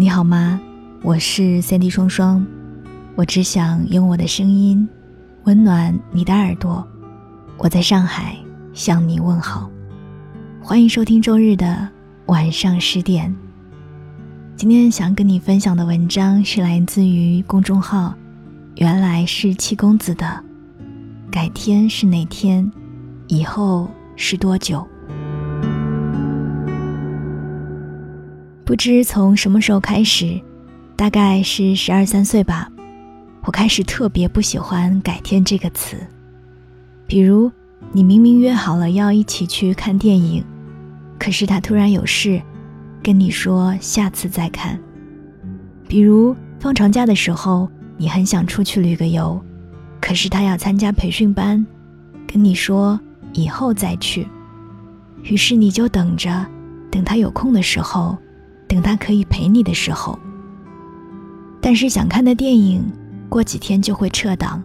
你好吗？我是三 D 双双，我只想用我的声音温暖你的耳朵。我在上海向你问好，欢迎收听周日的晚上十点。今天想跟你分享的文章是来自于公众号“原来是七公子”的。改天是哪天？以后是多久？不知从什么时候开始，大概是十二三岁吧，我开始特别不喜欢“改天”这个词。比如，你明明约好了要一起去看电影，可是他突然有事，跟你说下次再看。比如放长假的时候，你很想出去旅个游，可是他要参加培训班，跟你说以后再去。于是你就等着，等他有空的时候。等他可以陪你的时候，但是想看的电影过几天就会撤档，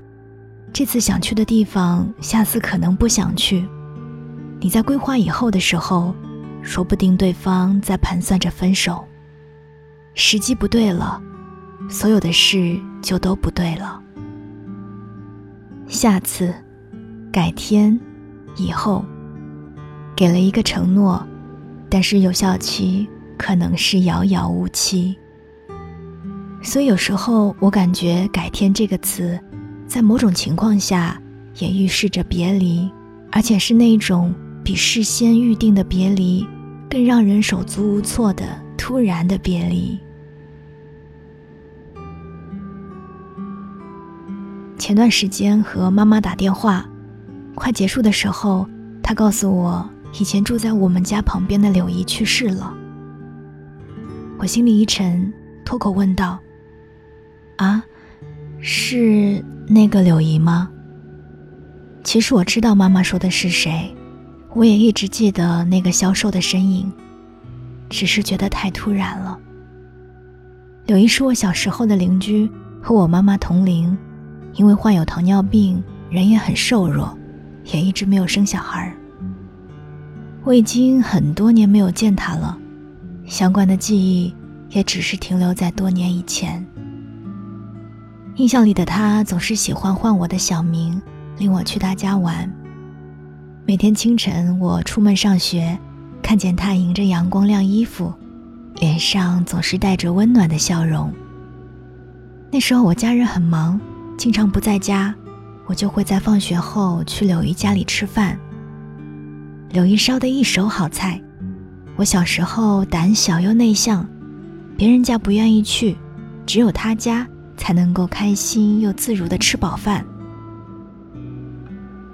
这次想去的地方下次可能不想去。你在规划以后的时候，说不定对方在盘算着分手。时机不对了，所有的事就都不对了。下次、改天、以后，给了一个承诺，但是有效期。可能是遥遥无期，所以有时候我感觉“改天”这个词，在某种情况下也预示着别离，而且是那种比事先预定的别离更让人手足无措的突然的别离。前段时间和妈妈打电话，快结束的时候，她告诉我，以前住在我们家旁边的柳姨去世了。我心里一沉，脱口问道：“啊，是那个柳姨吗？”其实我知道妈妈说的是谁，我也一直记得那个消瘦的身影，只是觉得太突然了。柳姨是我小时候的邻居，和我妈妈同龄，因为患有糖尿病，人也很瘦弱，也一直没有生小孩。我已经很多年没有见她了。相关的记忆也只是停留在多年以前。印象里的他总是喜欢唤我的小名，领我去他家玩。每天清晨我出门上学，看见他迎着阳光晾衣服，脸上总是带着温暖的笑容。那时候我家人很忙，经常不在家，我就会在放学后去柳姨家里吃饭。柳姨烧的一手好菜。我小时候胆小又内向，别人家不愿意去，只有他家才能够开心又自如的吃饱饭。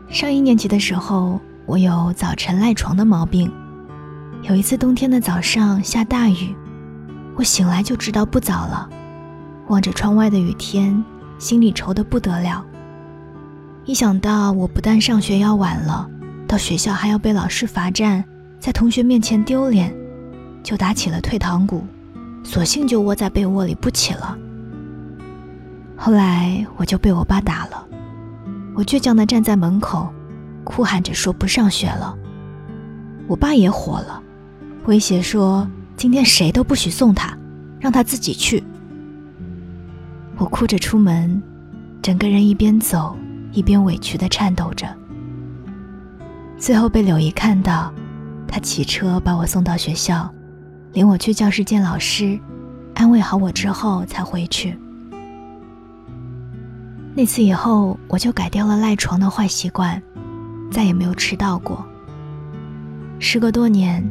上一年级的时候，我有早晨赖床的毛病。有一次冬天的早上下大雨，我醒来就知道不早了，望着窗外的雨天，心里愁得不得了。一想到我不但上学要晚了，到学校还要被老师罚站。在同学面前丢脸，就打起了退堂鼓，索性就窝在被窝里不起了。后来我就被我爸打了，我倔强地站在门口，哭喊着说不上学了。我爸也火了，威胁说今天谁都不许送他，让他自己去。我哭着出门，整个人一边走一边委屈地颤抖着，最后被柳姨看到。他骑车把我送到学校，领我去教室见老师，安慰好我之后才回去。那次以后，我就改掉了赖床的坏习惯，再也没有迟到过。时隔多年，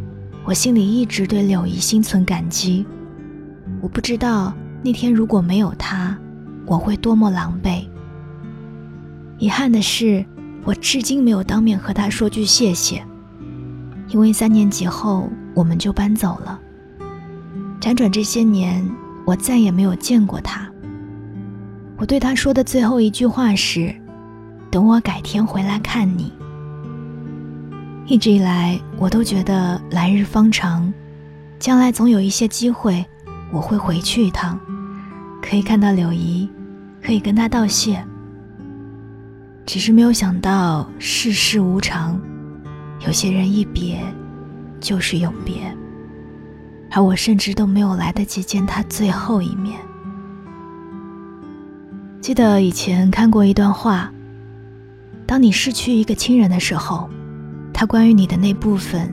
我心里一直对柳姨心存感激。我不知道那天如果没有她，我会多么狼狈。遗憾的是，我至今没有当面和她说句谢谢。因为三年级后我们就搬走了。辗转这些年，我再也没有见过他。我对他说的最后一句话是：“等我改天回来看你。”一直以来，我都觉得来日方长，将来总有一些机会，我会回去一趟，可以看到柳姨，可以跟她道谢。只是没有想到世事无常。有些人一别，就是永别。而我甚至都没有来得及见他最后一面。记得以前看过一段话：当你失去一个亲人的时候，他关于你的那部分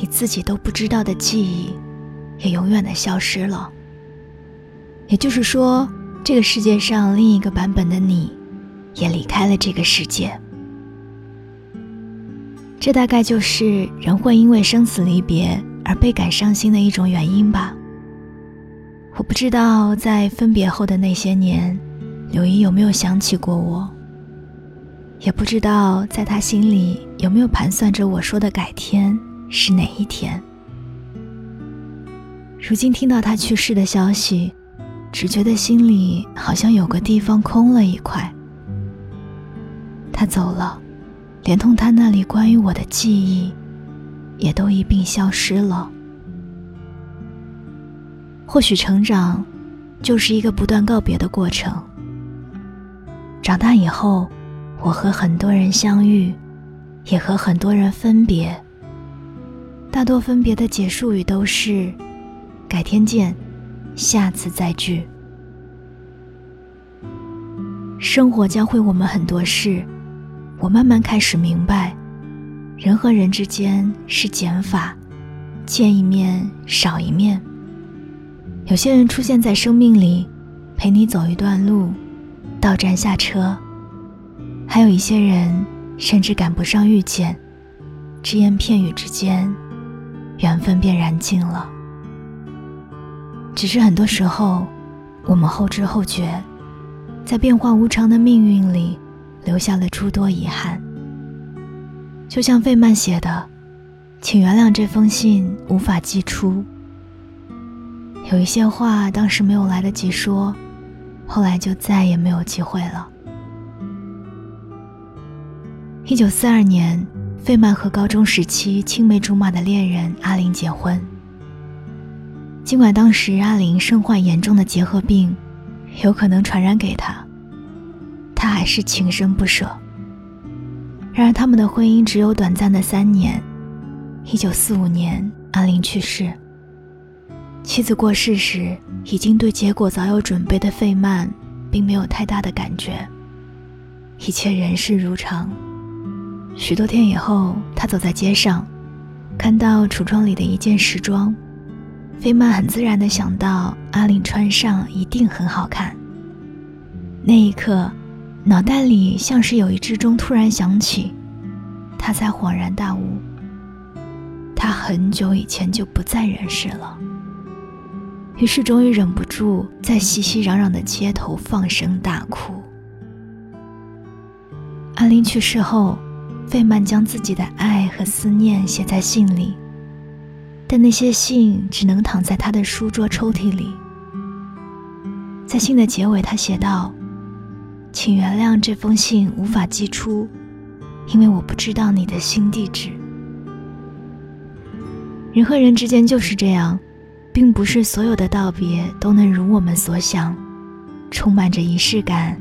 你自己都不知道的记忆，也永远的消失了。也就是说，这个世界上另一个版本的你，也离开了这个世界。这大概就是人会因为生死离别而倍感伤心的一种原因吧。我不知道在分别后的那些年，刘姨有没有想起过我，也不知道在他心里有没有盘算着我说的改天是哪一天。如今听到他去世的消息，只觉得心里好像有个地方空了一块。他走了。连同他那里关于我的记忆，也都一并消失了。或许成长，就是一个不断告别的过程。长大以后，我和很多人相遇，也和很多人分别。大多分别的结束语都是“改天见，下次再聚”。生活教会我们很多事。我慢慢开始明白，人和人之间是减法，见一面少一面。有些人出现在生命里，陪你走一段路，到站下车；还有一些人，甚至赶不上遇见，只言片语之间，缘分便燃尽了。只是很多时候，我们后知后觉，在变化无常的命运里。留下了诸多遗憾，就像费曼写的：“请原谅这封信无法寄出。”有一些话当时没有来得及说，后来就再也没有机会了。一九四二年，费曼和高中时期青梅竹马的恋人阿林结婚。尽管当时阿林身患严重的结核病，有可能传染给他。还是情深不舍。然而，他们的婚姻只有短暂的三年。一九四五年，阿林去世。妻子过世时，已经对结果早有准备的费曼，并没有太大的感觉。一切人事如常。许多天以后，他走在街上，看到橱窗里的一件时装，费曼很自然地想到阿林穿上一定很好看。那一刻。脑袋里像是有一只钟突然响起，他才恍然大悟。他很久以前就不在人世了。于是终于忍不住在熙熙攘攘的街头放声大哭。安林去世后，费曼将自己的爱和思念写在信里，但那些信只能躺在他的书桌抽屉里。在信的结尾，他写道。请原谅这封信无法寄出，因为我不知道你的新地址。人和人之间就是这样，并不是所有的道别都能如我们所想，充满着仪式感，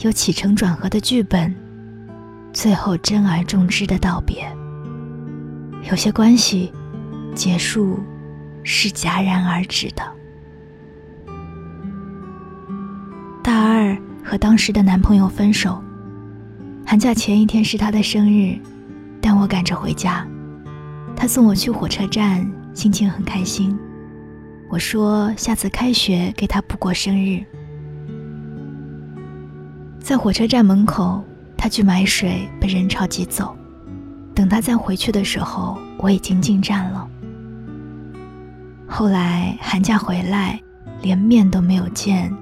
有起承转合的剧本，最后真而重之的道别。有些关系结束是戛然而止的。大二。和当时的男朋友分手。寒假前一天是他的生日，但我赶着回家，他送我去火车站，心情很开心。我说下次开学给他补过生日。在火车站门口，他去买水，被人潮挤走。等他再回去的时候，我已经进站了。后来寒假回来，连面都没有见，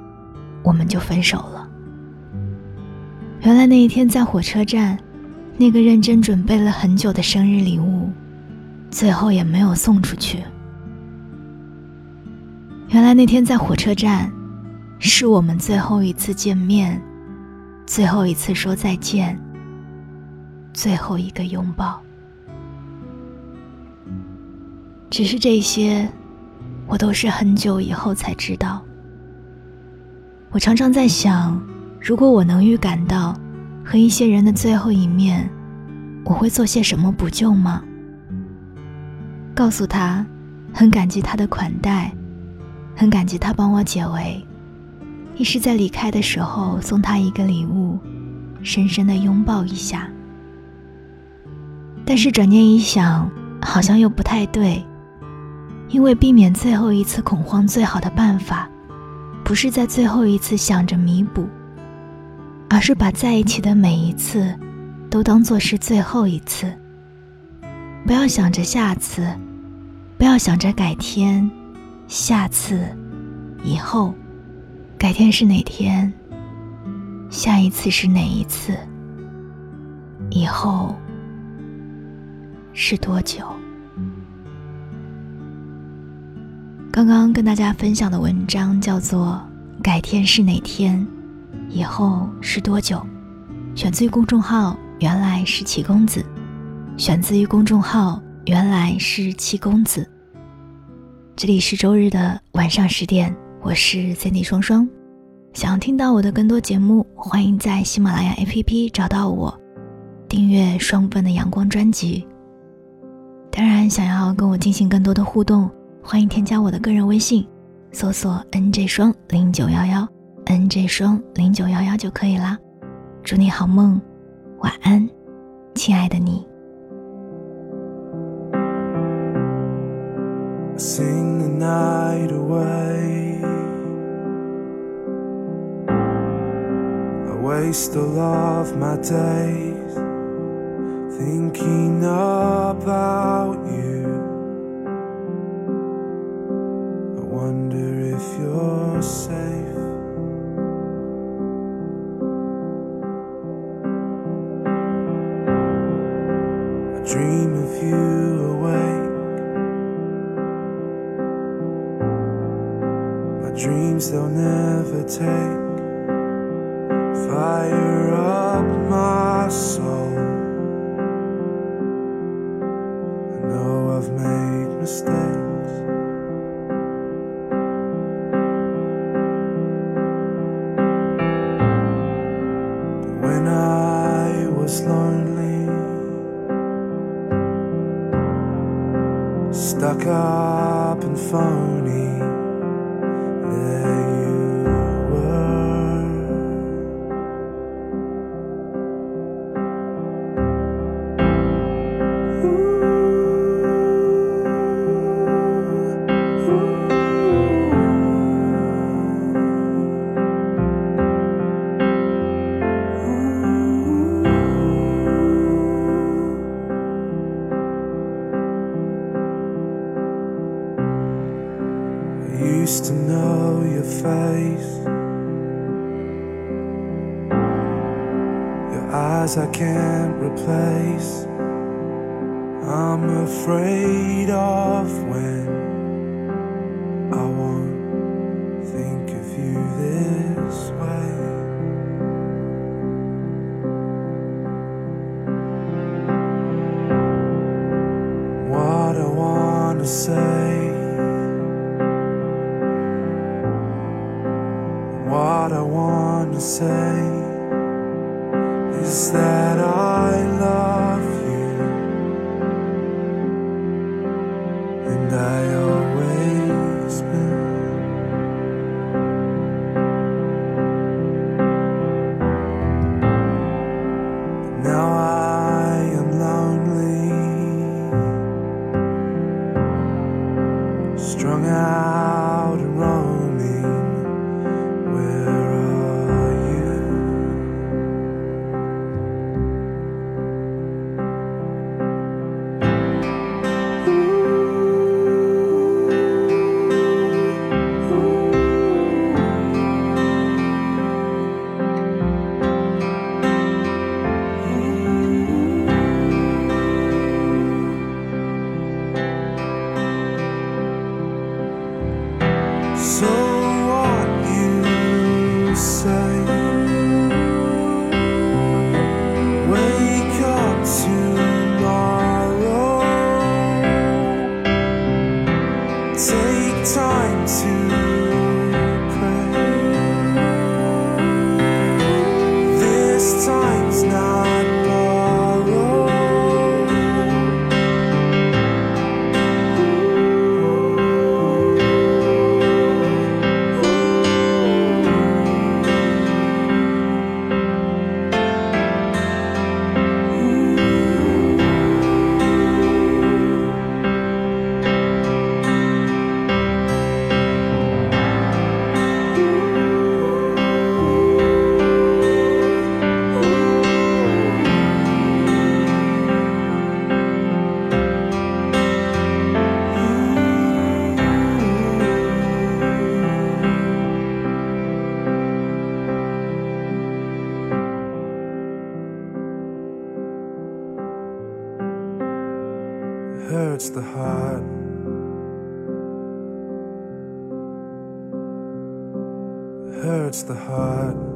我们就分手了。原来那一天在火车站，那个认真准备了很久的生日礼物，最后也没有送出去。原来那天在火车站，是我们最后一次见面，最后一次说再见，最后一个拥抱。只是这些，我都是很久以后才知道。我常常在想。如果我能预感到和一些人的最后一面，我会做些什么补救吗？告诉他，很感激他的款待，很感激他帮我解围，亦是在离开的时候送他一个礼物，深深的拥抱一下。但是转念一想，好像又不太对，因为避免最后一次恐慌最好的办法，不是在最后一次想着弥补，而是把在一起的每一次，都当做是最后一次。不要想着下次，不要想着改天，下次，以后，改天是哪天？下一次是哪一次？以后是多久？刚刚跟大家分享的文章叫做《改天是哪天？以后是多久》，选自于公众号“原来是七公子”。选自于公众号，原来是七公子。这里是周日的晚上十点，我是 Cindy 双双。想要听到我的更多节目，欢迎在喜马拉雅 APP 找到我，订阅双份的阳光专辑。当然，想要跟我进行更多的互动，欢迎添加我的个人微信，搜索 NJ 双零九幺幺，NJ 双零九幺幺就可以啦。祝你好梦，晚安，亲爱的你。sing the night away. I waste all of my days thinking about you. I wonder if you're safe. Awake. My dreams they'll never take fire up my soul. I know I've made mistakes. Stuck up and phony. Used to know your face. Your eyes I can't replace. I'm afraid of when I won't think of you this way. What I wanna say. Say is that I love you, and I always will. Now I am lonely, strung out the heart. Hurts the heart.